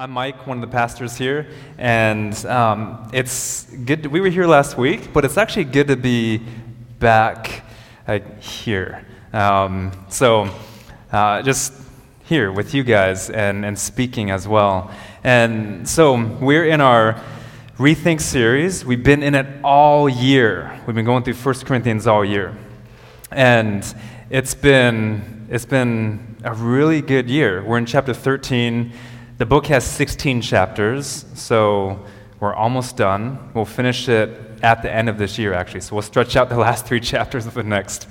I'm Mike, one of the pastors here, and um, it's good. To, we were here last week, but it's actually good to be back here. Um, so, uh, just here with you guys and, and speaking as well. And so, we're in our Rethink series. We've been in it all year. We've been going through 1 Corinthians all year. And it's been, it's been a really good year. We're in chapter 13. The book has 16 chapters, so we're almost done. We'll finish it at the end of this year, actually. So we'll stretch out the last three chapters of the next,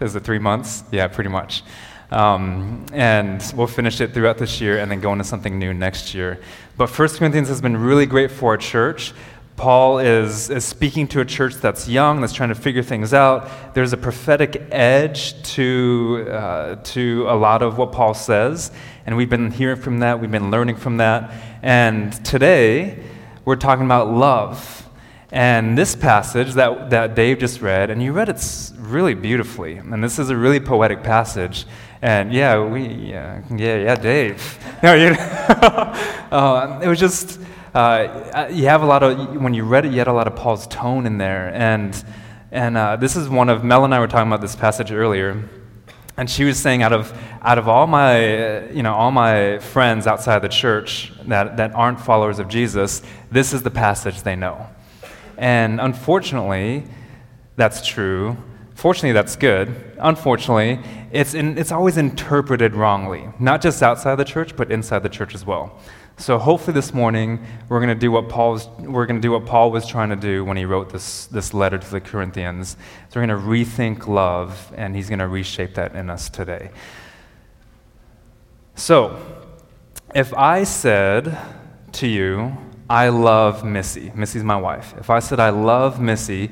is it three months? Yeah, pretty much. Um, and we'll finish it throughout this year and then go into something new next year. But 1 Corinthians has been really great for our church. Paul is, is speaking to a church that's young, that's trying to figure things out. There's a prophetic edge to, uh, to a lot of what Paul says. And we've been hearing from that, we've been learning from that. And today, we're talking about love. And this passage that, that Dave just read, and you read it really beautifully. And this is a really poetic passage. And yeah, we, yeah, yeah, yeah Dave. No, you, uh, it was just, uh, you have a lot of, when you read it, you had a lot of Paul's tone in there. And, and uh, this is one of, Mel and I were talking about this passage earlier. And she was saying, out of, out of all my, you know, all my friends outside the church that, that aren't followers of Jesus, this is the passage they know. And unfortunately, that's true. Fortunately, that's good. Unfortunately, it's, in, it's always interpreted wrongly, not just outside the church, but inside the church as well. So hopefully this morning we're going to do what we're going to do what Paul was trying to do when he wrote this this letter to the Corinthians. So we're going to rethink love and he's going to reshape that in us today. So, if I said to you, I love Missy. Missy's my wife. If I said I love Missy,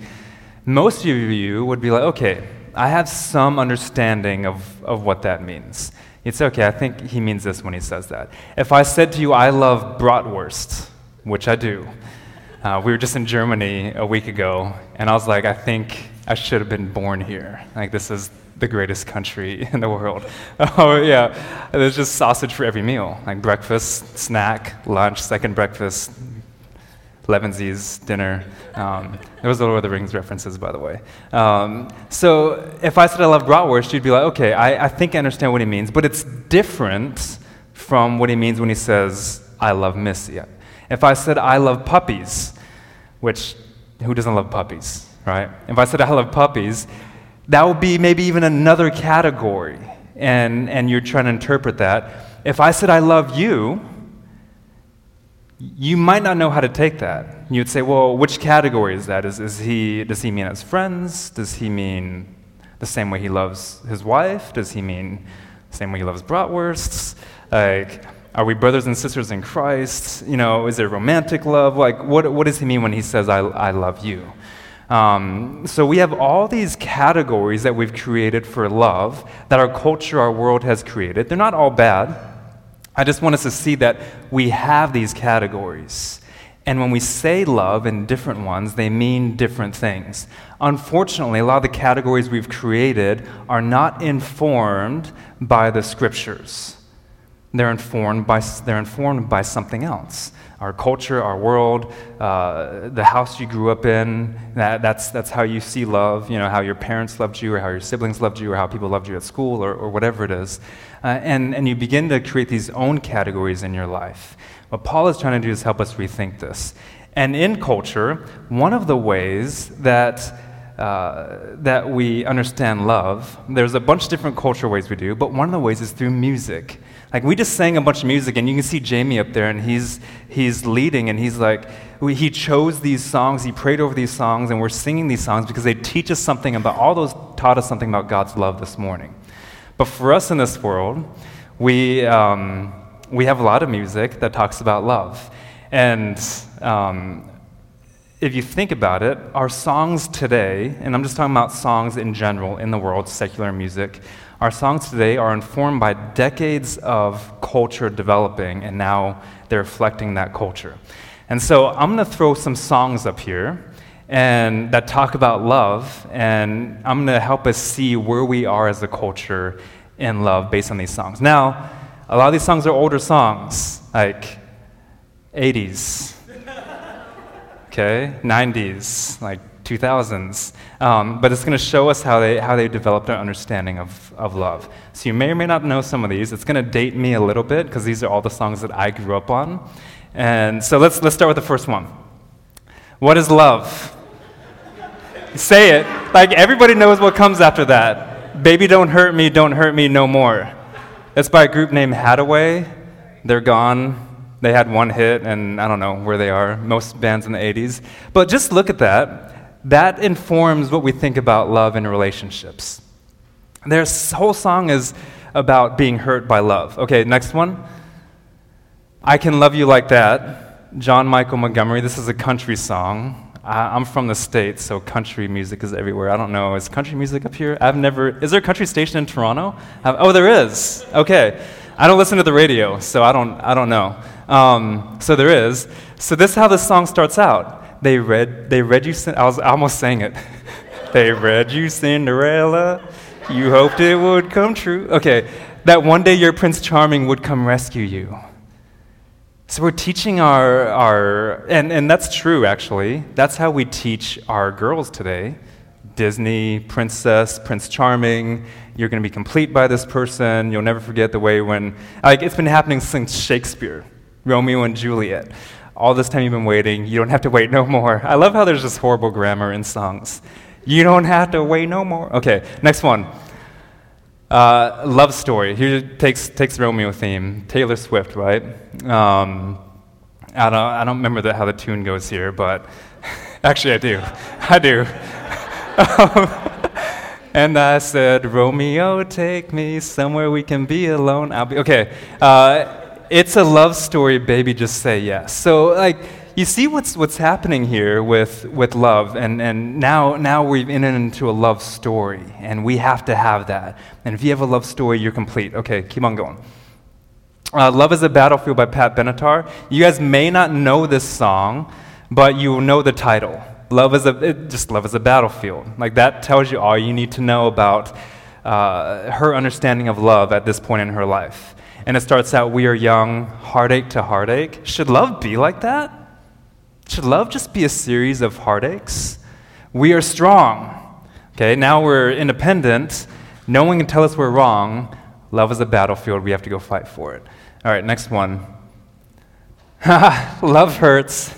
most of you would be like, okay, I have some understanding of, of what that means. It's okay, I think he means this when he says that. If I said to you, I love bratwurst, which I do, uh, we were just in Germany a week ago, and I was like, I think I should have been born here. Like, this is the greatest country in the world. oh, yeah. There's just sausage for every meal like breakfast, snack, lunch, second breakfast, Elevenses dinner. Um, there was a Lord of the Rings references, by the way. Um, so if I said I love bratwurst, you'd be like, okay, I, I think I understand what he means, but it's different from what he means when he says, I love Missy. If I said I love puppies, which who doesn't love puppies, right? If I said I love puppies, that would be maybe even another category, and, and you're trying to interpret that. If I said I love you, you might not know how to take that. You'd say, well, which category is that? Is, is he, does he mean as friends? Does he mean the same way he loves his wife? Does he mean the same way he loves bratwursts? Like, are we brothers and sisters in Christ? You know, is it romantic love? Like, what, what does he mean when he says, I, I love you? Um, so we have all these categories that we've created for love that our culture, our world has created. They're not all bad. I just want us to see that we have these categories. And when we say love in different ones, they mean different things. Unfortunately, a lot of the categories we've created are not informed by the scriptures. They're informed by, they're informed by something else. Our culture, our world, uh, the house you grew up in, that, that's, that's how you see love, you know, how your parents loved you, or how your siblings loved you, or how people loved you at school, or, or whatever it is. Uh, and, and you begin to create these own categories in your life. What Paul is trying to do is help us rethink this. And in culture, one of the ways that uh, that we understand love. There's a bunch of different cultural ways we do, but one of the ways is through music. Like we just sang a bunch of music, and you can see Jamie up there, and he's he's leading, and he's like, he chose these songs, he prayed over these songs, and we're singing these songs because they teach us something about all those taught us something about God's love this morning. But for us in this world, we um, we have a lot of music that talks about love, and um, if you think about it, our songs today, and I'm just talking about songs in general in the world, secular music our songs today are informed by decades of culture developing, and now they're reflecting that culture. And so I'm going to throw some songs up here and that talk about love, and I'm going to help us see where we are as a culture in love based on these songs. Now, a lot of these songs are older songs, like 80s, okay, 90s, like 2000s. Um, but it's going to show us how they, how they developed their understanding of, of love. So you may or may not know some of these. It's going to date me a little bit because these are all the songs that I grew up on. And so let's, let's start with the first one. What is love? Say it. Like everybody knows what comes after that. Baby, don't hurt me, don't hurt me no more. That's by a group named Haddaway. They're gone. They had one hit, and I don't know where they are. Most bands in the 80s. But just look at that that informs what we think about love and relationships. Their whole song is about being hurt by love. Okay, next one. I Can Love You Like That, John Michael Montgomery. This is a country song. I'm from the States, so country music is everywhere. I don't know, is country music up here? I've never, is there a country station in Toronto? I've, oh, there is. Okay. I don't listen to the radio, so I don't, I don't know. Um, so there is. So this is how this song starts out they read, they read you, I was almost saying it. they read you Cinderella. You hoped it would come true. Okay, that one day your Prince Charming would come rescue you. So we're teaching our, our and, and that's true actually. That's how we teach our girls today. Disney, princess, Prince Charming, you're going to be complete by this person. You'll never forget the way when, like, it's been happening since Shakespeare, Romeo and Juliet all this time you've been waiting, you don't have to wait no more. I love how there's just horrible grammar in songs. You don't have to wait no more. Okay, next one. Uh, love story. Here takes takes Romeo theme. Taylor Swift, right? Um, I don't I don't remember the, how the tune goes here, but actually I do. I do. and I said, Romeo, take me somewhere we can be alone. I'll be okay. Uh, it's a love story, baby, just say yes. So, like, you see what's, what's happening here with, with love, and, and now, now we've entered into a love story, and we have to have that. And if you have a love story, you're complete. Okay, keep on going. Uh, love is a Battlefield by Pat Benatar. You guys may not know this song, but you know the title. Love is a, it, just love is a battlefield. Like, that tells you all you need to know about uh, her understanding of love at this point in her life and it starts out, We are young, heartache to heartache. Should love be like that? Should love just be a series of heartaches? We are strong. Okay, now we're independent. No one can tell us we're wrong. Love is a battlefield. We have to go fight for it. All right, next one. love hurts.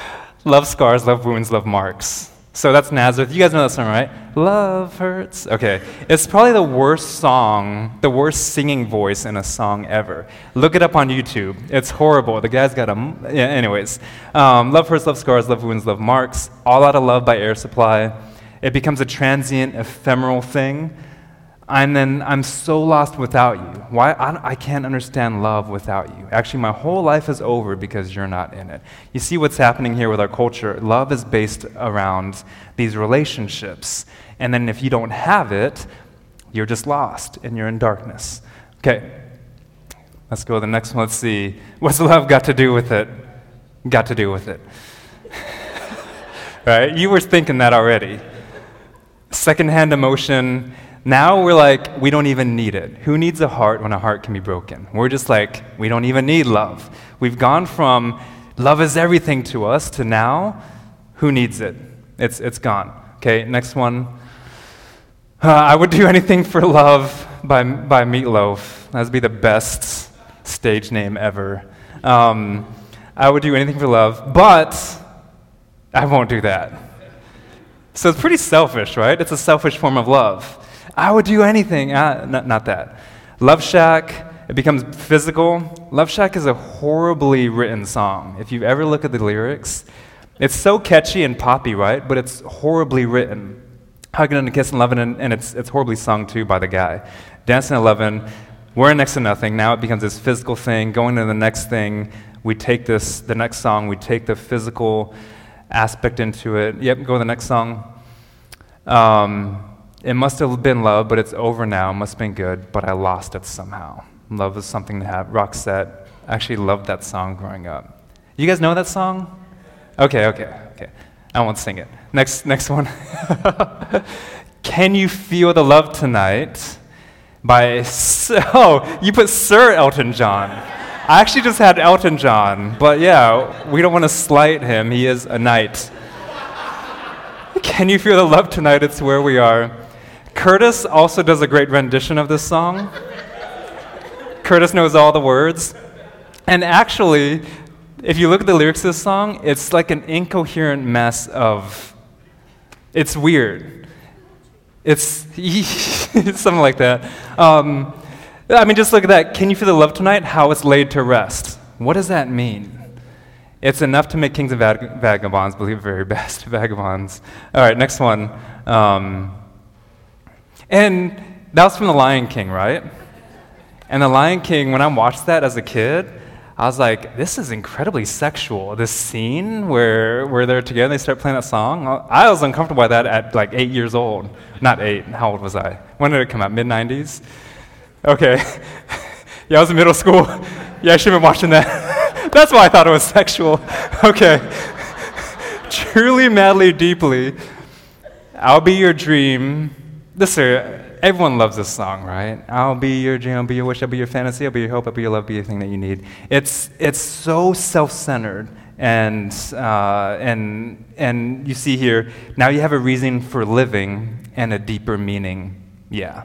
love scars, love wounds, love marks. So that's Nazareth. You guys know that song, right? Love hurts. Okay. It's probably the worst song, the worst singing voice in a song ever. Look it up on YouTube. It's horrible. The guy's got a. Yeah, anyways. Um, love hurts, love scars, love wounds, love marks. All Out of Love by Air Supply. It becomes a transient, ephemeral thing and then I'm so lost without you. Why? I, I, can't understand love without you. Actually, my whole life is over because you're not in it. You see what's happening here with our culture? Love is based around these relationships. And then if you don't have it, you're just lost and you're in darkness. Okay, let's go to the next one. Let's see. What's love got to do with it? Got to do with it. right? You were thinking that already. Secondhand emotion now we're like, we don't even need it. Who needs a heart when a heart can be broken? We're just like, we don't even need love. We've gone from love is everything to us to now, who needs it? It's, it's gone. Okay, next one. Uh, I would do anything for love by, by Meatloaf. That'd be the best stage name ever. Um, I would do anything for love, but I won't do that. So it's pretty selfish, right? It's a selfish form of love. I would do anything. Uh, not, not that. Love Shack it becomes physical. Love Shack is a horribly written song. If you ever look at the lyrics, it's so catchy and poppy, right? But it's horribly written. Hugging and kissing, loving, and, and it's, it's horribly sung too by the guy. Dancing at 11, we're next to nothing. Now it becomes this physical thing. Going to the next thing, we take this, the next song, we take the physical aspect into it. Yep, go to the next song. Um, it must have been love, but it's over now. It must have been good, but I lost it somehow. Love is something to have. Roxette actually loved that song growing up. You guys know that song? Okay, okay, okay. I won't sing it. Next, next one. Can you feel the love tonight? By oh, you put Sir Elton John. I actually just had Elton John, but yeah, we don't want to slight him. He is a knight. Can you feel the love tonight? It's where we are. Curtis also does a great rendition of this song. Curtis knows all the words. And actually, if you look at the lyrics of this song, it's like an incoherent mess of. It's weird. It's something like that. Um, I mean, just look at that. Can you feel the love tonight? How it's laid to rest. What does that mean? It's enough to make kings and vag- vagabonds believe very best vagabonds. All right, next one. Um, and that was from The Lion King, right? And The Lion King, when I watched that as a kid, I was like, this is incredibly sexual. This scene where, where they're together and they start playing that song. I was uncomfortable by that at like eight years old. Not eight, how old was I? When did it come out? Mid 90s? Okay. yeah, I was in middle school. Yeah, I should have been watching that. That's why I thought it was sexual. Okay. Truly, madly, deeply, I'll be your dream. Uh, everyone loves this song, right? I'll be your dream, I'll be your wish, I'll be your fantasy, I'll be your hope, I'll be your love, I'll be everything that you need. It's, it's so self centered. And, uh, and, and you see here, now you have a reason for living and a deeper meaning. Yeah.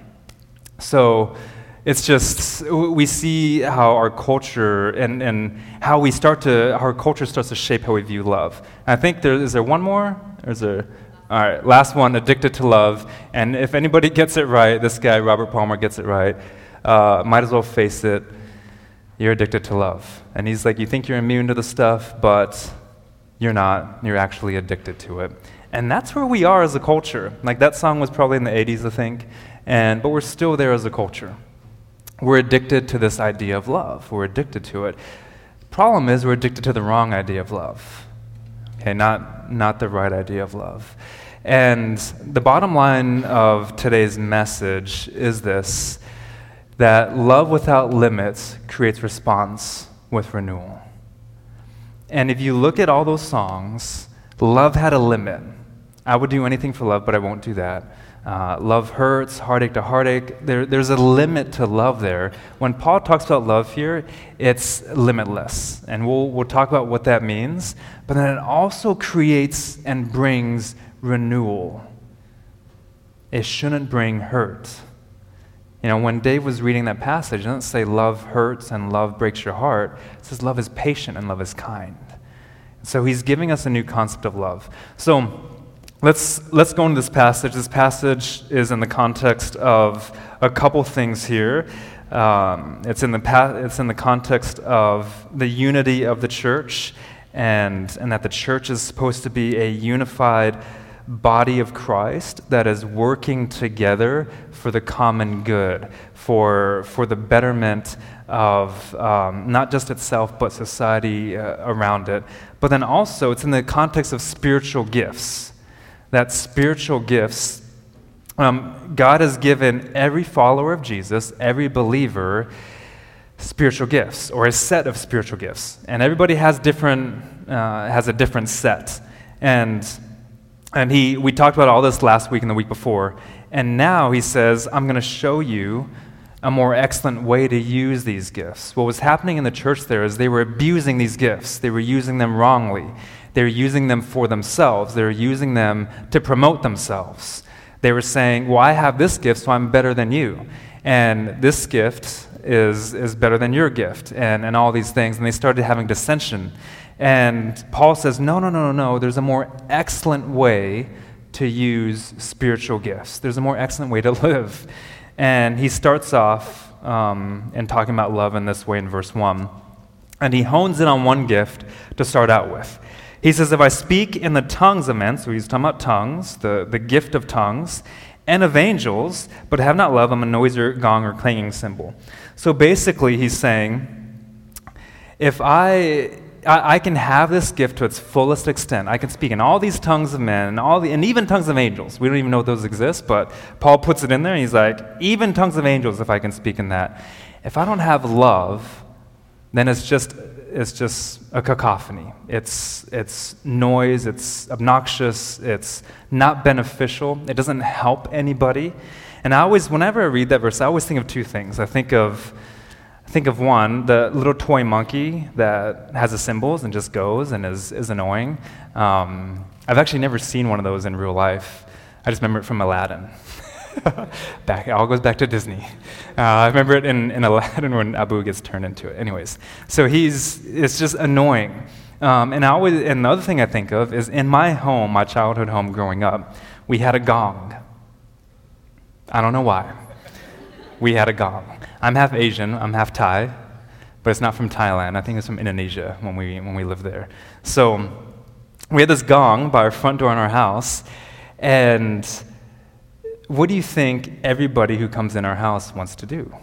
So it's just, we see how our culture and, and how we start to, our culture starts to shape how we view love. And I think there, is there one more? Or is there? All right, last one, addicted to love. And if anybody gets it right, this guy, Robert Palmer, gets it right, uh, might as well face it. You're addicted to love. And he's like, You think you're immune to the stuff, but you're not. You're actually addicted to it. And that's where we are as a culture. Like that song was probably in the 80s, I think. And, but we're still there as a culture. We're addicted to this idea of love. We're addicted to it. Problem is, we're addicted to the wrong idea of love okay, not, not the right idea of love. And the bottom line of today's message is this that love without limits creates response with renewal. And if you look at all those songs, love had a limit. I would do anything for love, but I won't do that. Uh, love hurts, heartache to heartache. There, there's a limit to love there. When Paul talks about love here, it's limitless. And we'll, we'll talk about what that means. But then it also creates and brings renewal. It shouldn't bring hurt. You know, when Dave was reading that passage, it doesn't say love hurts and love breaks your heart. It says love is patient and love is kind. So he's giving us a new concept of love. So, Let's, let's go into this passage. This passage is in the context of a couple things here. Um, it's, in the pa- it's in the context of the unity of the church and, and that the church is supposed to be a unified body of Christ that is working together for the common good, for, for the betterment of um, not just itself, but society uh, around it. But then also, it's in the context of spiritual gifts that spiritual gifts, um, God has given every follower of Jesus, every believer, spiritual gifts or a set of spiritual gifts. And everybody has, different, uh, has a different set. And, and he, we talked about all this last week and the week before. And now he says, I'm going to show you a more excellent way to use these gifts. What was happening in the church there is they were abusing these gifts, they were using them wrongly. They're using them for themselves, they're using them to promote themselves. They were saying, Well, I have this gift, so I'm better than you. And this gift is, is better than your gift, and, and all these things. And they started having dissension. And Paul says, No, no, no, no, no. There's a more excellent way to use spiritual gifts, there's a more excellent way to live. And he starts off um, in talking about love in this way in verse 1. And he hones in on one gift to start out with. He says, If I speak in the tongues of men, so he's talking about tongues, the, the gift of tongues, and of angels, but have not love, I'm a noisy gong or clanging cymbal. So basically, he's saying, if I, I, I, can have this gift to its fullest extent, I can speak in all these tongues of men and, all the, and even tongues of angels. We don't even know if those exist, but Paul puts it in there, and he's like, even tongues of angels, if I can speak in that. If I don't have love, then it's just it's just a cacophony. It's, it's noise, it's obnoxious, it's not beneficial, it doesn't help anybody. And I always, whenever I read that verse, I always think of two things. I think of, I think of one, the little toy monkey that has the cymbals and just goes and is, is annoying. Um, I've actually never seen one of those in real life. I just remember it from Aladdin. back, it all goes back to Disney. Uh, I remember it in, in Aladdin when Abu gets turned into it. Anyways, so he's, it's just annoying. Um, and, I always, and the other thing I think of is in my home, my childhood home growing up, we had a gong. I don't know why. We had a gong. I'm half Asian, I'm half Thai, but it's not from Thailand. I think it's from Indonesia when we, when we lived there. So we had this gong by our front door in our house, and what do you think everybody who comes in our house wants to do?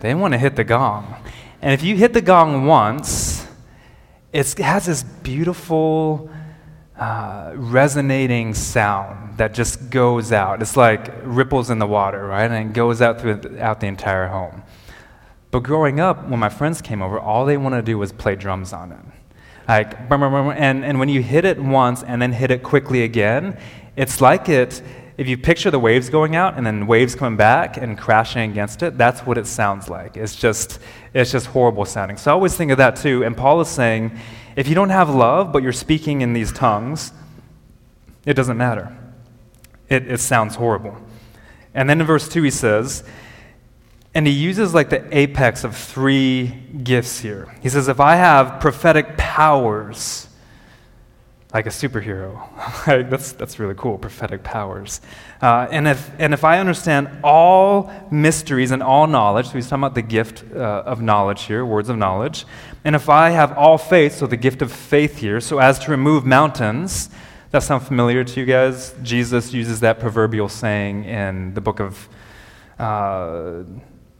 They want to hit the gong. And if you hit the gong once, it has this beautiful, uh, resonating sound that just goes out. It's like ripples in the water, right? And it goes out throughout the entire home. But growing up, when my friends came over, all they wanted to do was play drums on it. Like, and, and when you hit it once and then hit it quickly again, it's like it if you picture the waves going out and then waves coming back and crashing against it, that's what it sounds like. It's just, it's just horrible sounding. So I always think of that too. And Paul is saying, if you don't have love, but you're speaking in these tongues, it doesn't matter. It, it sounds horrible. And then in verse 2, he says, and he uses like the apex of three gifts here. He says, if I have prophetic powers, like a superhero. that's, that's really cool, prophetic powers. Uh, and, if, and if I understand all mysteries and all knowledge, so he's talking about the gift uh, of knowledge here, words of knowledge, and if I have all faith, so the gift of faith here, so as to remove mountains, that sound familiar to you guys? Jesus uses that proverbial saying in the book of, uh,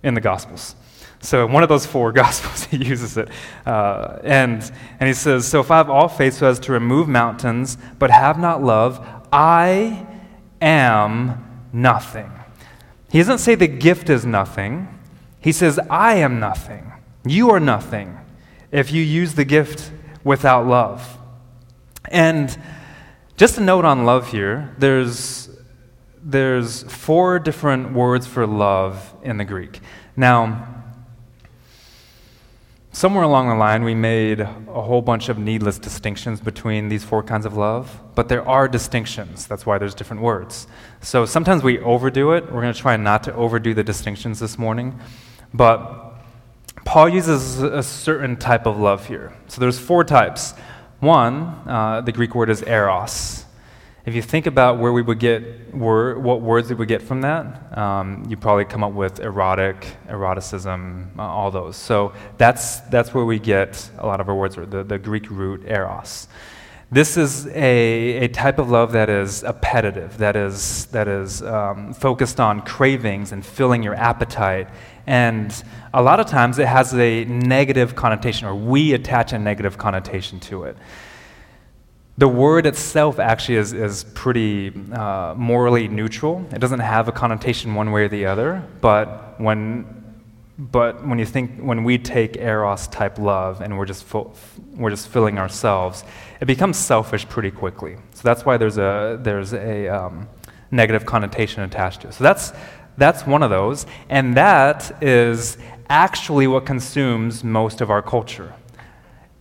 in the Gospels. So in one of those four gospels, he uses it. Uh, and, and he says, So if I have all faith so as to remove mountains, but have not love, I am nothing. He doesn't say the gift is nothing. He says, I am nothing. You are nothing if you use the gift without love. And just a note on love here there's, there's four different words for love in the Greek. Now, Somewhere along the line, we made a whole bunch of needless distinctions between these four kinds of love, but there are distinctions. That's why there's different words. So sometimes we overdo it. We're going to try not to overdo the distinctions this morning. But Paul uses a certain type of love here. So there's four types. One, uh, the Greek word is eros. If you think about where we would get word, what words we would get from that, um, you probably come up with erotic, eroticism, uh, all those. So that's that's where we get a lot of our words, the, the Greek root eros. This is a, a type of love that is appetitive, that is, that is um, focused on cravings and filling your appetite. And a lot of times it has a negative connotation, or we attach a negative connotation to it the word itself actually is, is pretty uh, morally neutral. It doesn't have a connotation one way or the other, but when, but when you think, when we take eros type love and we're just, we're just filling ourselves, it becomes selfish pretty quickly. So that's why there's a, there's a um, negative connotation attached to it. So that's, that's one of those, and that is actually what consumes most of our culture.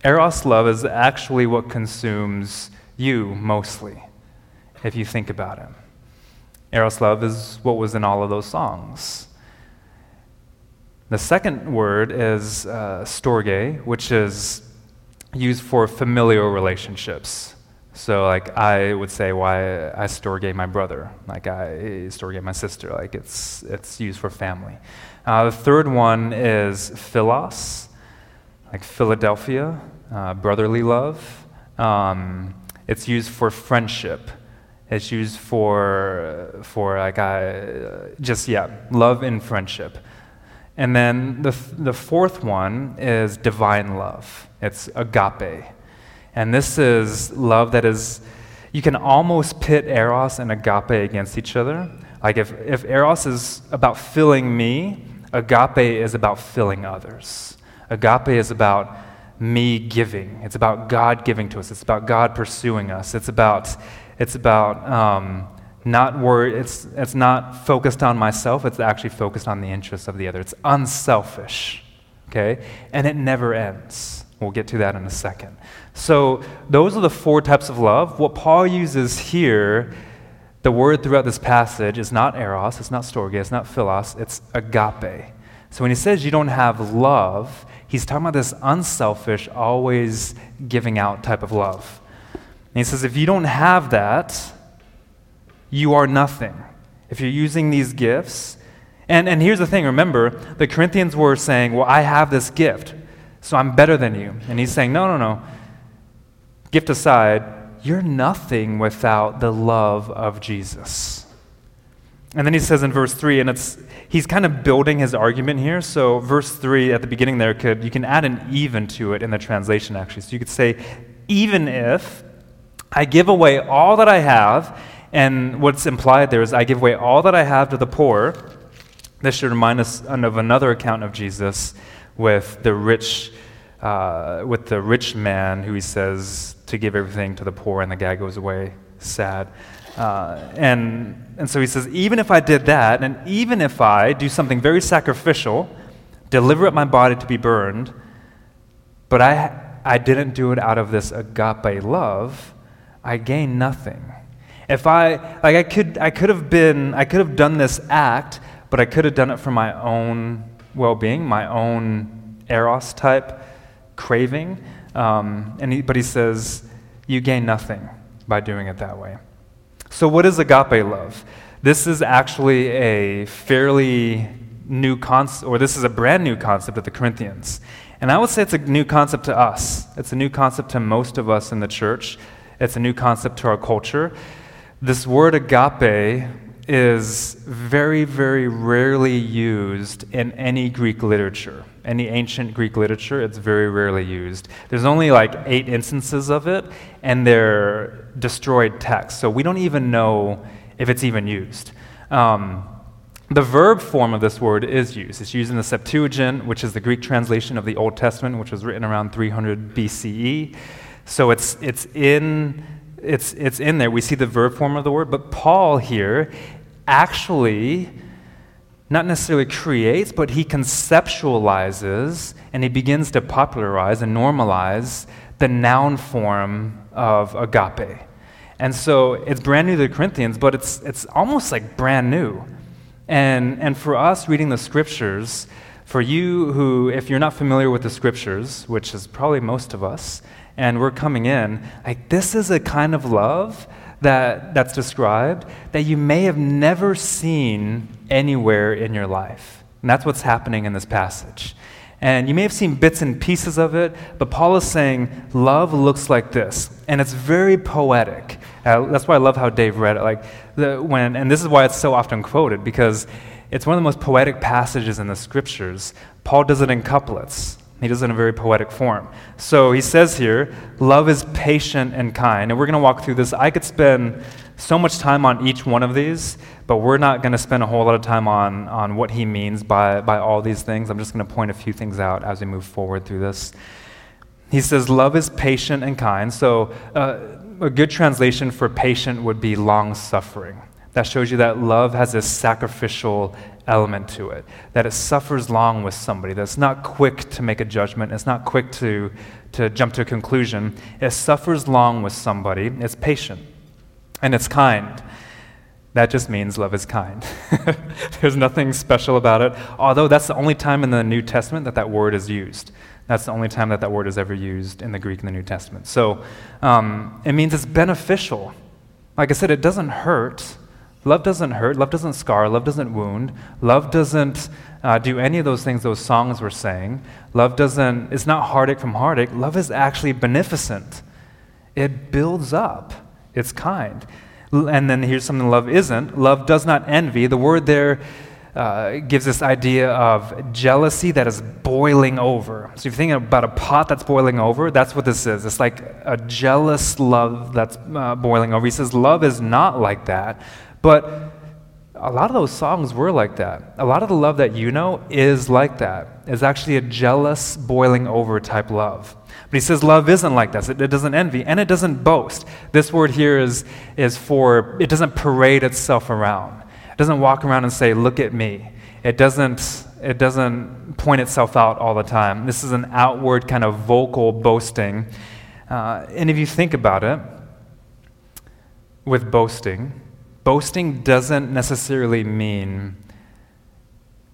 Eros love is actually what consumes you mostly, if you think about it. Eros love is what was in all of those songs. The second word is uh, storge, which is used for familial relationships. So, like, I would say why I storge my brother, like I storge my sister, like it's, it's used for family. Uh, the third one is philos, like Philadelphia, uh, brotherly love. Um, it's used for friendship. It's used for, for like, I, just, yeah, love and friendship. And then the, the fourth one is divine love. It's agape. And this is love that is, you can almost pit eros and agape against each other. Like if, if eros is about filling me, agape is about filling others. Agape is about me giving. It's about God giving to us. It's about God pursuing us. It's about, it's about um, not worry, it's, it's not focused on myself, it's actually focused on the interests of the other. It's unselfish, okay? And it never ends. We'll get to that in a second. So, those are the four types of love. What Paul uses here, the word throughout this passage, is not eros, it's not storge, it's not philos, it's agape. So, when he says you don't have love, he's talking about this unselfish, always giving out type of love. And he says, if you don't have that, you are nothing. If you're using these gifts, and, and here's the thing remember, the Corinthians were saying, Well, I have this gift, so I'm better than you. And he's saying, No, no, no. Gift aside, you're nothing without the love of Jesus. And then he says in verse 3, and it's he's kind of building his argument here. So verse 3 at the beginning there could you can add an even to it in the translation actually. So you could say, even if I give away all that I have and what's implied there is, I give away all that I have to the poor. This should remind us of another account of Jesus with the rich, uh, with the rich man who he says to give everything to the poor, and the guy goes away sad. Uh, and, and so he says, even if I did that, and even if I do something very sacrificial, deliver up my body to be burned, but I, I didn't do it out of this agape love, I gain nothing. If I, like, I could, I could have been, I could have done this act, but I could have done it for my own well being, my own eros type craving. Um, and he, but he says, you gain nothing by doing it that way. So, what is agape love? This is actually a fairly new concept, or this is a brand new concept of the Corinthians. And I would say it's a new concept to us. It's a new concept to most of us in the church. It's a new concept to our culture. This word agape is very, very rarely used in any Greek literature. Any ancient Greek literature, it's very rarely used. There's only like eight instances of it, and they're destroyed texts. So we don't even know if it's even used. Um, the verb form of this word is used. It's used in the Septuagint, which is the Greek translation of the Old Testament, which was written around 300 BCE. So it's, it's in it's, it's in there. We see the verb form of the word, but Paul here actually not necessarily creates, but he conceptualizes and he begins to popularize and normalize the noun form of agape. And so it's brand new to the Corinthians, but it's, it's almost like brand new. And, and for us reading the scriptures, for you who, if you're not familiar with the scriptures, which is probably most of us, and we're coming in, like this is a kind of love that, that's described that you may have never seen anywhere in your life. And that's what's happening in this passage. And you may have seen bits and pieces of it, but Paul is saying love looks like this. And it's very poetic. Uh, that's why I love how Dave read it. Like the, when, and this is why it's so often quoted, because it's one of the most poetic passages in the scriptures. Paul does it in couplets. He does it in a very poetic form. So he says here, love is patient and kind. And we're going to walk through this. I could spend so much time on each one of these, but we're not going to spend a whole lot of time on, on what he means by, by all these things. I'm just going to point a few things out as we move forward through this. He says, Love is patient and kind. So, uh, a good translation for patient would be long suffering. That shows you that love has a sacrificial element to it, that it suffers long with somebody, that it's not quick to make a judgment, it's not quick to, to jump to a conclusion. It suffers long with somebody, it's patient, and it's kind. That just means love is kind. There's nothing special about it, although that's the only time in the New Testament that that word is used. That's the only time that that word is ever used in the Greek in the New Testament. So um, it means it's beneficial. Like I said, it doesn't hurt. Love doesn't hurt. Love doesn't scar. Love doesn't wound. Love doesn't uh, do any of those things those songs were saying. Love doesn't, it's not heartache from heartache. Love is actually beneficent. It builds up, it's kind. And then here's something love isn't love does not envy. The word there uh, gives this idea of jealousy that is boiling over. So if you're thinking about a pot that's boiling over, that's what this is. It's like a jealous love that's uh, boiling over. He says love is not like that, but a lot of those songs were like that. A lot of the love that you know is like that. It's actually a jealous, boiling over type love. But he says love isn't like that. It, it doesn't envy and it doesn't boast. This word here is, is for, it doesn't parade itself around. It doesn't walk around and say, Look at me. It doesn't, it doesn't point itself out all the time. This is an outward kind of vocal boasting. Uh, and if you think about it, with boasting, boasting doesn't necessarily mean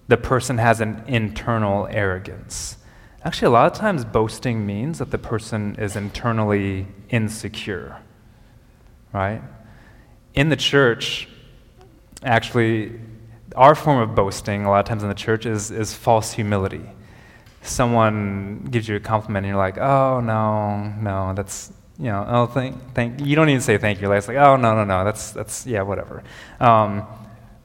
the person has an internal arrogance. Actually, a lot of times boasting means that the person is internally insecure, right? In the church, actually, our form of boasting, a lot of times in the church, is, is false humility. Someone gives you a compliment and you're like, oh, no, no, that's, you know, oh, thank, thank, you don't even say thank you. It's like, oh, no, no, no, that's, that's yeah, whatever. Um,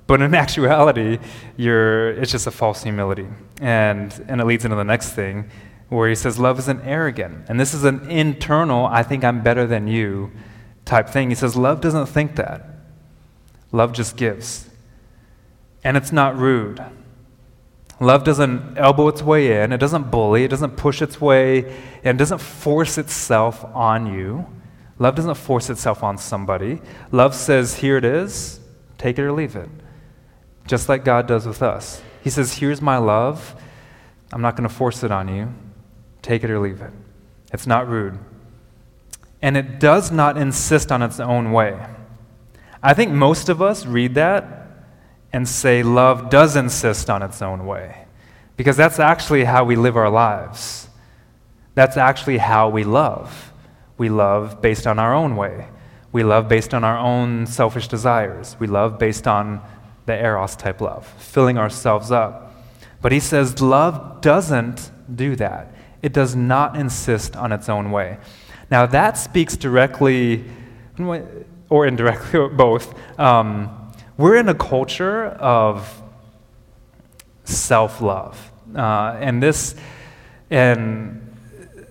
but in actuality, you're, it's just a false humility. And, and it leads into the next thing where he says, love isn't arrogant. And this is an internal, I think I'm better than you type thing. He says, love doesn't think that. Love just gives. And it's not rude. Love doesn't elbow its way in, it doesn't bully, it doesn't push its way, and it doesn't force itself on you. Love doesn't force itself on somebody. Love says, Here it is, take it or leave it. Just like God does with us. He says, Here's my love. I'm not going to force it on you. Take it or leave it. It's not rude. And it does not insist on its own way. I think most of us read that and say love does insist on its own way. Because that's actually how we live our lives. That's actually how we love. We love based on our own way. We love based on our own selfish desires. We love based on the Eros type love, filling ourselves up. But he says love doesn't do that. It does not insist on its own way. Now, that speaks directly or indirectly, or both, um, we're in a culture of self love. Uh, and this, and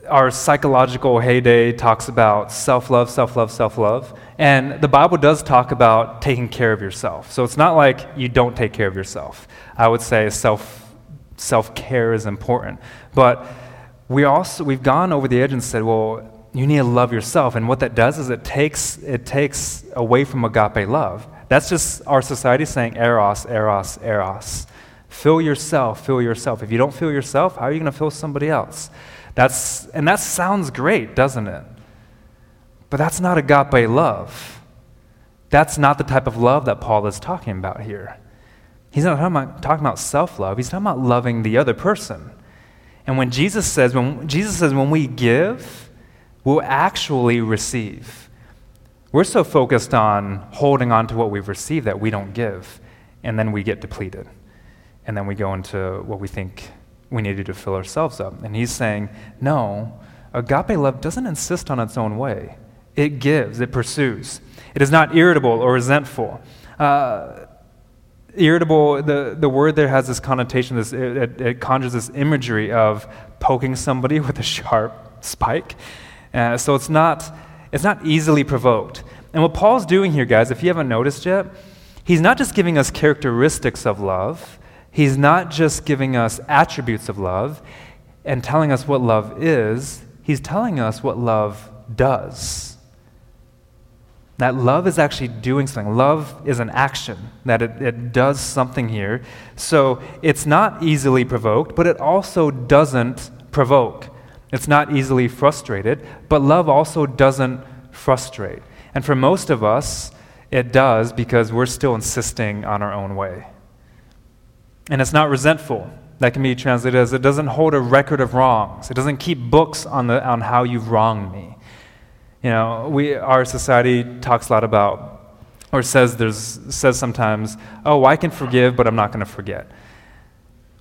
our psychological heyday talks about self love, self love, self love. And the Bible does talk about taking care of yourself. So it's not like you don't take care of yourself. I would say self self care is important. But we also we've gone over the edge and said, well, you need to love yourself. And what that does is it takes, it takes away from agape love. That's just our society saying eros, eros, eros. Fill yourself, fill yourself. If you don't feel yourself, how are you going to fill somebody else? That's, and that sounds great, doesn't it? But that's not agape love. That's not the type of love that Paul is talking about here. He's not talking about, talking about self love, he's talking about loving the other person. And when Jesus says, when Jesus says, when we give, will actually receive. We're so focused on holding on to what we've received that we don't give, and then we get depleted. And then we go into what we think we need to to fill ourselves up. And he's saying, no, agape love doesn't insist on its own way, it gives, it pursues. It is not irritable or resentful. Uh, irritable, the, the word there has this connotation, this, it, it, it conjures this imagery of poking somebody with a sharp spike. Uh, so it's not, it's not easily provoked. And what Paul's doing here, guys, if you haven't noticed yet, he's not just giving us characteristics of love, he's not just giving us attributes of love and telling us what love is, he's telling us what love does. That love is actually doing something. Love is an action, that it, it does something here. So it's not easily provoked, but it also doesn't provoke. It's not easily frustrated, but love also doesn't frustrate. And for most of us, It does because we're still insisting on our own way. And it's not resentful. That can be translated as it doesn't hold a record of wrongs. It doesn't keep books on, the, on how you've wronged me. You know, we, our society talks a lot about, or says, there's, says sometimes, oh, I can forgive, but I'm not going to forget.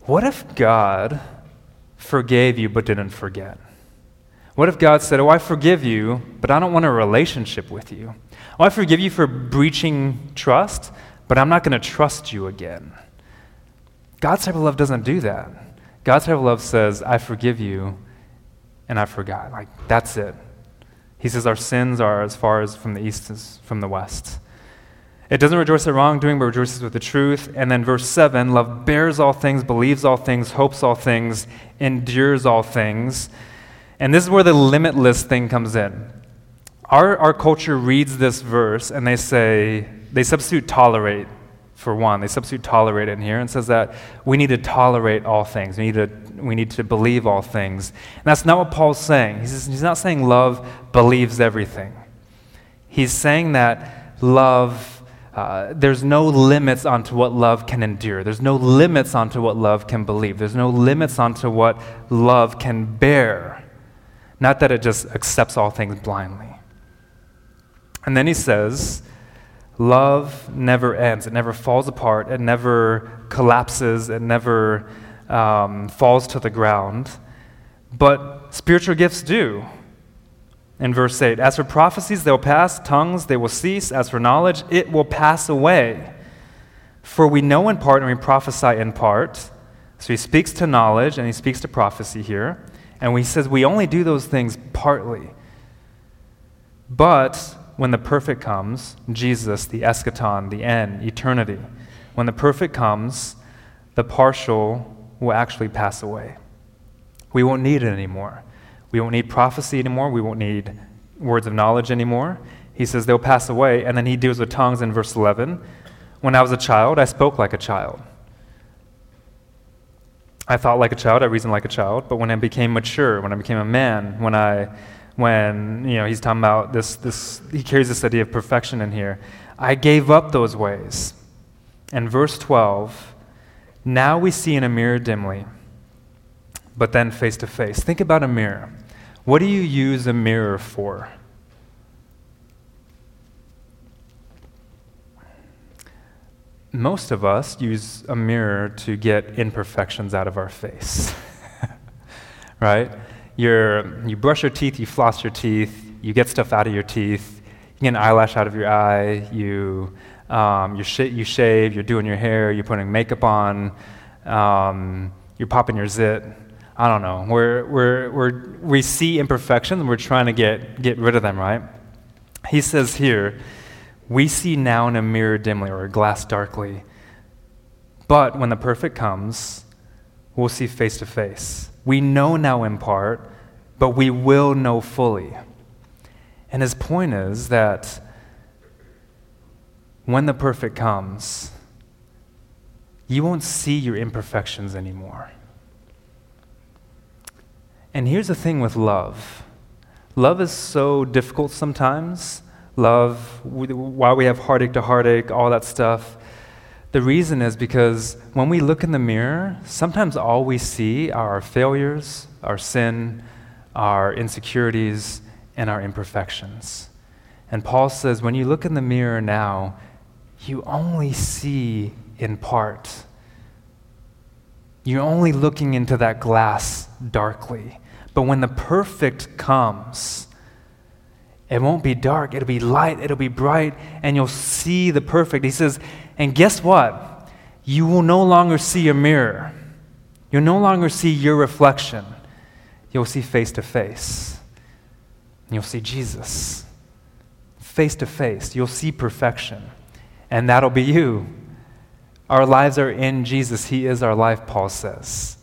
What if God forgave you but didn't forget? What if God said, Oh, I forgive you, but I don't want a relationship with you? Oh, I forgive you for breaching trust, but I'm not going to trust you again. God's type of love doesn't do that. God's type of love says, I forgive you, and I forgot. Like, that's it. He says, Our sins are as far as from the east as from the west. It doesn't rejoice at wrongdoing, but rejoices with the truth. And then verse 7 love bears all things, believes all things, hopes all things, endures all things. And this is where the limitless thing comes in. Our, our culture reads this verse and they say, they substitute tolerate for one. They substitute tolerate in here and says that we need to tolerate all things. We need to, we need to believe all things. And that's not what Paul's saying. He's, he's not saying love believes everything. He's saying that love uh, there's no limits onto what love can endure. There's no limits onto what love can believe. There's no limits onto what love can bear. Not that it just accepts all things blindly. And then he says, Love never ends. It never falls apart. It never collapses. It never um, falls to the ground. But spiritual gifts do. In verse 8, as for prophecies, they will pass, tongues, they will cease. As for knowledge, it will pass away. For we know in part and we prophesy in part. So he speaks to knowledge and he speaks to prophecy here. And he says we only do those things partly. But when the perfect comes, Jesus, the eschaton, the end, eternity, when the perfect comes, the partial will actually pass away. We won't need it anymore. We won't need prophecy anymore. We won't need words of knowledge anymore. He says they'll pass away. And then he deals with tongues in verse 11. When I was a child, I spoke like a child. I thought like a child, I reasoned like a child, but when I became mature, when I became a man, when I when you know he's talking about this this he carries this idea of perfection in here. I gave up those ways. And verse 12, now we see in a mirror dimly, but then face to face. Think about a mirror. What do you use a mirror for? most of us use a mirror to get imperfections out of our face. right? You're, you brush your teeth, you floss your teeth, you get stuff out of your teeth, you get an eyelash out of your eye, you, um, you, sh- you shave, you're doing your hair, you're putting makeup on, um, you're popping your zit. I don't know. We're, we're, we're, we see imperfections and we're trying to get, get rid of them, right? He says here, we see now in a mirror dimly or a glass darkly. But when the perfect comes, we'll see face to face. We know now in part, but we will know fully. And his point is that when the perfect comes, you won't see your imperfections anymore. And here's the thing with love love is so difficult sometimes love, why we have heartache to heartache, all that stuff. The reason is because when we look in the mirror, sometimes all we see are our failures, our sin, our insecurities, and our imperfections. And Paul says, when you look in the mirror now, you only see in part. You're only looking into that glass darkly. But when the perfect comes, it won't be dark, it'll be light, it'll be bright, and you'll see the perfect. He says, and guess what? You will no longer see a mirror. You'll no longer see your reflection. You'll see face to face. You'll see Jesus. Face to face. You'll see perfection. And that'll be you. Our lives are in Jesus. He is our life, Paul says.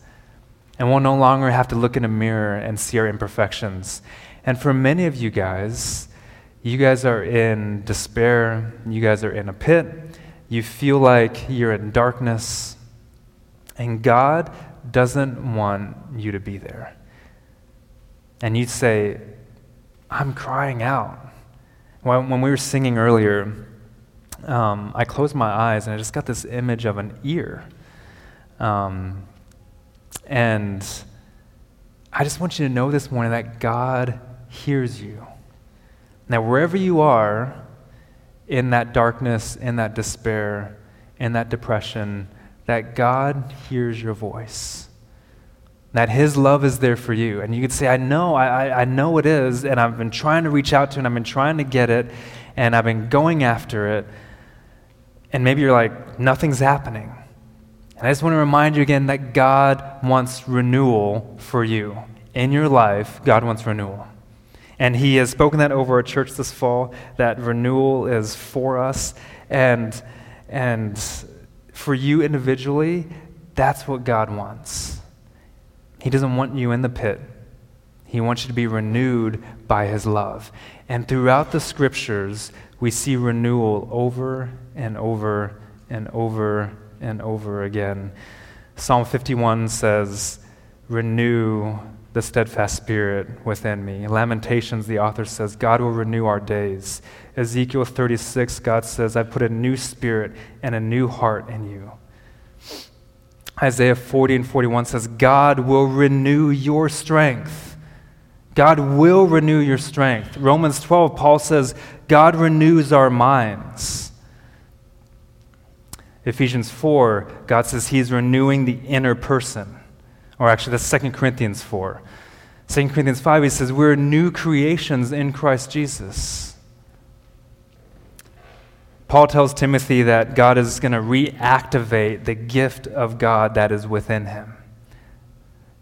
And we'll no longer have to look in a mirror and see our imperfections. And for many of you guys, you guys are in despair, you guys are in a pit, you feel like you're in darkness, and God doesn't want you to be there. And you'd say, I'm crying out. When we were singing earlier, um, I closed my eyes and I just got this image of an ear. Um, and I just want you to know this morning that God hears you. Now, wherever you are in that darkness, in that despair, in that depression, that God hears your voice. That His love is there for you. And you could say, I know, I, I know it is, and I've been trying to reach out to it, and I've been trying to get it, and I've been going after it. And maybe you're like, nothing's happening. And I just want to remind you again that God wants renewal for you. In your life, God wants renewal. And He has spoken that over our church this fall, that renewal is for us. And, and for you individually, that's what God wants. He doesn't want you in the pit. He wants you to be renewed by His love. And throughout the scriptures, we see renewal over and over and over and over again. Psalm 51 says, Renew the steadfast spirit within me. Lamentations, the author says, God will renew our days. Ezekiel 36, God says, I put a new spirit and a new heart in you. Isaiah 40 and 41 says, God will renew your strength. God will renew your strength. Romans 12, Paul says, God renews our minds. Ephesians 4, God says He's renewing the inner person. Or actually, that's 2 Corinthians 4. 2 Corinthians 5, he says, We're new creations in Christ Jesus. Paul tells Timothy that God is going to reactivate the gift of God that is within him.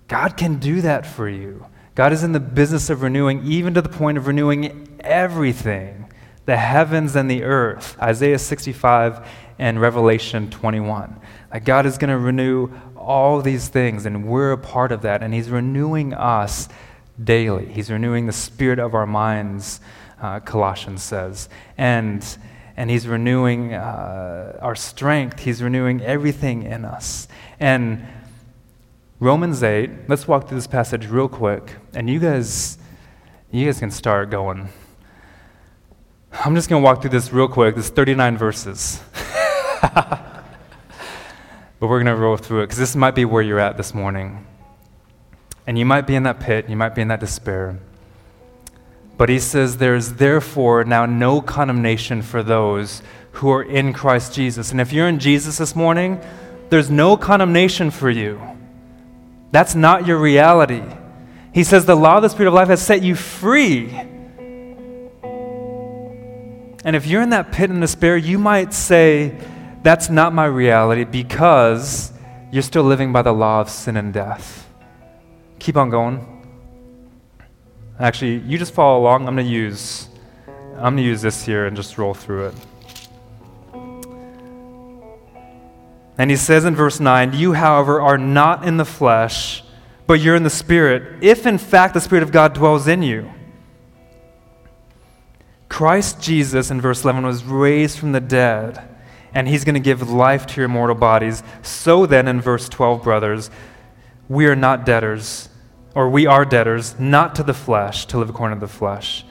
God can do that for you. God is in the business of renewing, even to the point of renewing everything the heavens and the earth. Isaiah 65 and Revelation 21. That God is going to renew all these things, and we're a part of that. And He's renewing us daily. He's renewing the spirit of our minds, uh, Colossians says. And, and He's renewing uh, our strength, He's renewing everything in us. And Romans 8, let's walk through this passage real quick. And you guys, you guys can start going. I'm just going to walk through this real quick. There's 39 verses. but we're going to roll through it because this might be where you're at this morning. And you might be in that pit, you might be in that despair. But he says, There's therefore now no condemnation for those who are in Christ Jesus. And if you're in Jesus this morning, there's no condemnation for you. That's not your reality. He says, The law of the Spirit of life has set you free. And if you're in that pit and despair, you might say, that's not my reality because you're still living by the law of sin and death. Keep on going. Actually, you just follow along. I'm going to use I'm going to use this here and just roll through it. And he says in verse 9, You, however, are not in the flesh, but you're in the Spirit, if in fact the Spirit of God dwells in you. Christ Jesus, in verse 11, was raised from the dead and he's going to give life to your mortal bodies. So then, in verse 12, brothers, we are not debtors, or we are debtors, not to the flesh, to live according to the flesh,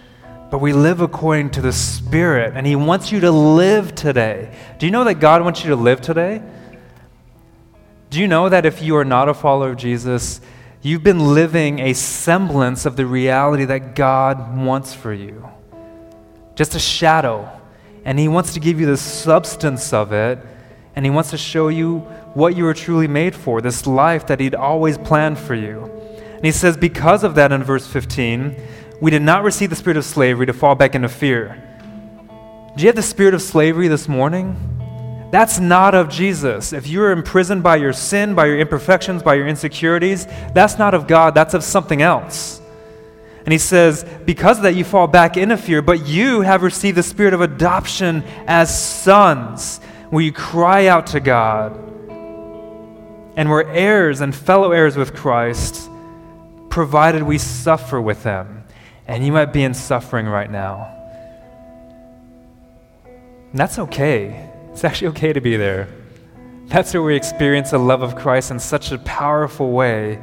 but we live according to the Spirit, and he wants you to live today. Do you know that God wants you to live today? Do you know that if you are not a follower of Jesus, you've been living a semblance of the reality that God wants for you? Just a shadow and He wants to give you the substance of it, and He wants to show you what you were truly made for, this life that He'd always planned for you. And He says, because of that, in verse 15, we did not receive the spirit of slavery to fall back into fear. Do you have the spirit of slavery this morning? That's not of Jesus. If you're imprisoned by your sin, by your imperfections, by your insecurities, that's not of God, that's of something else. And he says, Because of that, you fall back into fear, but you have received the spirit of adoption as sons, where you cry out to God. And we're heirs and fellow heirs with Christ, provided we suffer with them. And you might be in suffering right now. And that's okay. It's actually okay to be there. That's where we experience the love of Christ in such a powerful way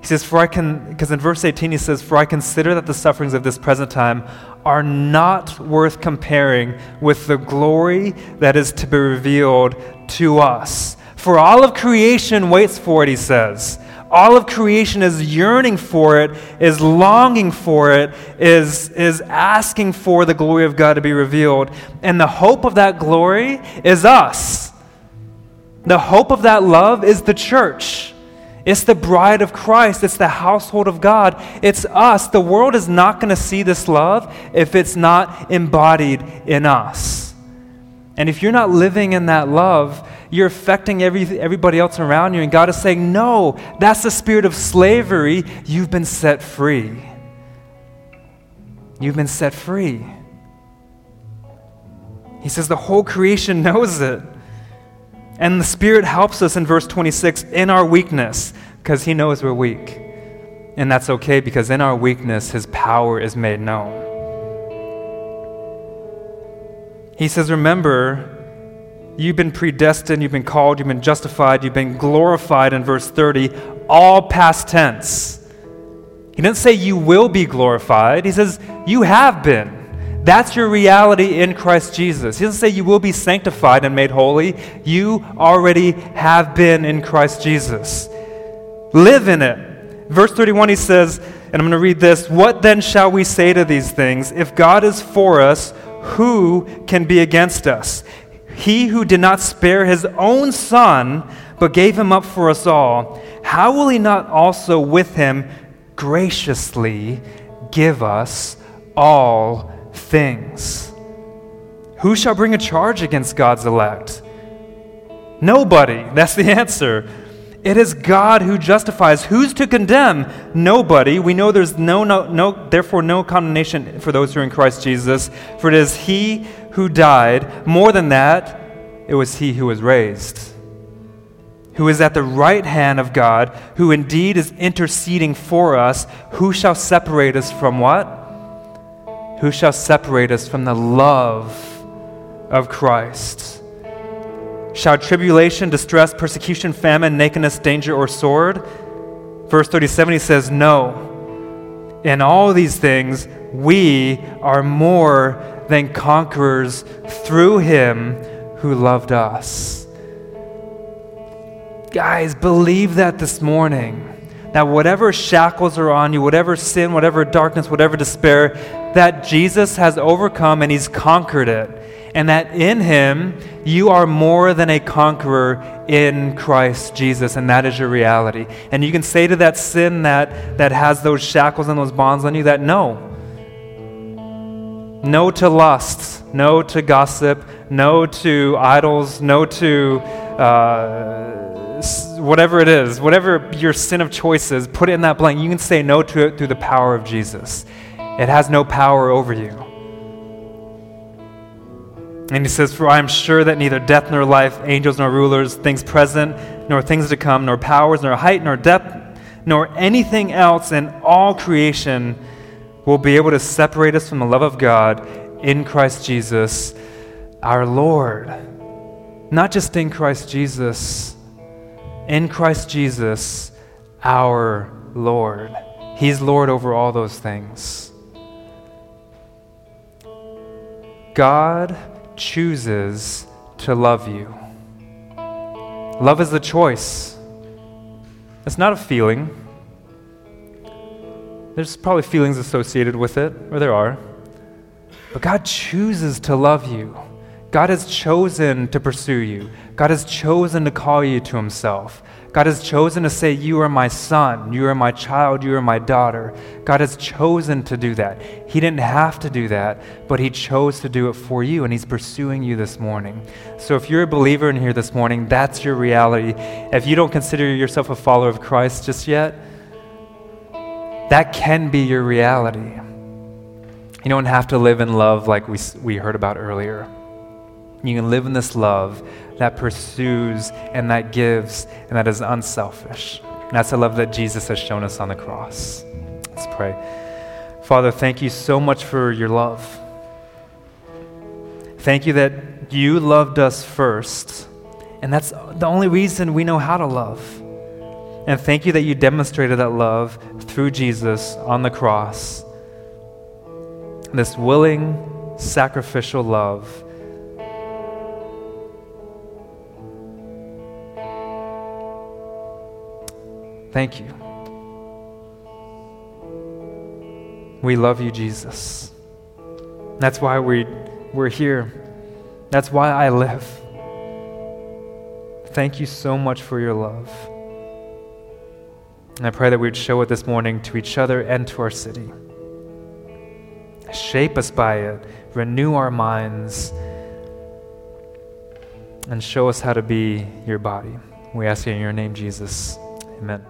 He says, For I can, because in verse 18 he says, For I consider that the sufferings of this present time are not worth comparing with the glory that is to be revealed to us. For all of creation waits for it, he says. All of creation is yearning for it, is longing for it, is, is asking for the glory of God to be revealed. And the hope of that glory is us. The hope of that love is the church. It's the bride of Christ. It's the household of God. It's us. The world is not going to see this love if it's not embodied in us. And if you're not living in that love, you're affecting every, everybody else around you. And God is saying, No, that's the spirit of slavery. You've been set free. You've been set free. He says the whole creation knows it. And the Spirit helps us in verse 26 in our weakness because He knows we're weak. And that's okay because in our weakness, His power is made known. He says, Remember, you've been predestined, you've been called, you've been justified, you've been glorified in verse 30, all past tense. He doesn't say you will be glorified, He says you have been. That's your reality in Christ Jesus. He doesn't say you will be sanctified and made holy. You already have been in Christ Jesus. Live in it. Verse 31, he says, and I'm going to read this What then shall we say to these things? If God is for us, who can be against us? He who did not spare his own son, but gave him up for us all, how will he not also with him graciously give us all things. Who shall bring a charge against God's elect? Nobody. That's the answer. It is God who justifies. Who's to condemn? Nobody. We know there's no, no, no, therefore no condemnation for those who are in Christ Jesus, for it is He who died. More than that, it was He who was raised, who is at the right hand of God, who indeed is interceding for us. Who shall separate us from what? Who shall separate us from the love of Christ? Shall tribulation, distress, persecution, famine, nakedness, danger, or sword? Verse 37, he says, No. In all these things, we are more than conquerors through him who loved us. Guys, believe that this morning. That whatever shackles are on you, whatever sin, whatever darkness, whatever despair, that Jesus has overcome and he's conquered it. And that in him, you are more than a conqueror in Christ Jesus, and that is your reality. And you can say to that sin that, that has those shackles and those bonds on you that no. No to lusts, no to gossip, no to idols, no to uh, whatever it is, whatever your sin of choice is, put it in that blank. You can say no to it through the power of Jesus. It has no power over you. And he says, For I am sure that neither death nor life, angels nor rulers, things present nor things to come, nor powers, nor height, nor depth, nor anything else in all creation will be able to separate us from the love of God in Christ Jesus our Lord. Not just in Christ Jesus, in Christ Jesus our Lord. He's Lord over all those things. God chooses to love you. Love is a choice, it's not a feeling. There's probably feelings associated with it, or there are. But God chooses to love you. God has chosen to pursue you. God has chosen to call you to Himself. God has chosen to say, You are my son, you are my child, you are my daughter. God has chosen to do that. He didn't have to do that, but He chose to do it for you, and He's pursuing you this morning. So if you're a believer in here this morning, that's your reality. If you don't consider yourself a follower of Christ just yet, that can be your reality. You don't have to live in love like we, we heard about earlier. You can live in this love that pursues and that gives and that is unselfish. And that's the love that Jesus has shown us on the cross. Let's pray. Father, thank you so much for your love. Thank you that you loved us first. And that's the only reason we know how to love. And thank you that you demonstrated that love through Jesus on the cross. This willing, sacrificial love. Thank you. We love you, Jesus. That's why we, we're here. That's why I live. Thank you so much for your love. And I pray that we would show it this morning to each other and to our city. Shape us by it, renew our minds, and show us how to be your body. We ask you in your name, Jesus. Amen.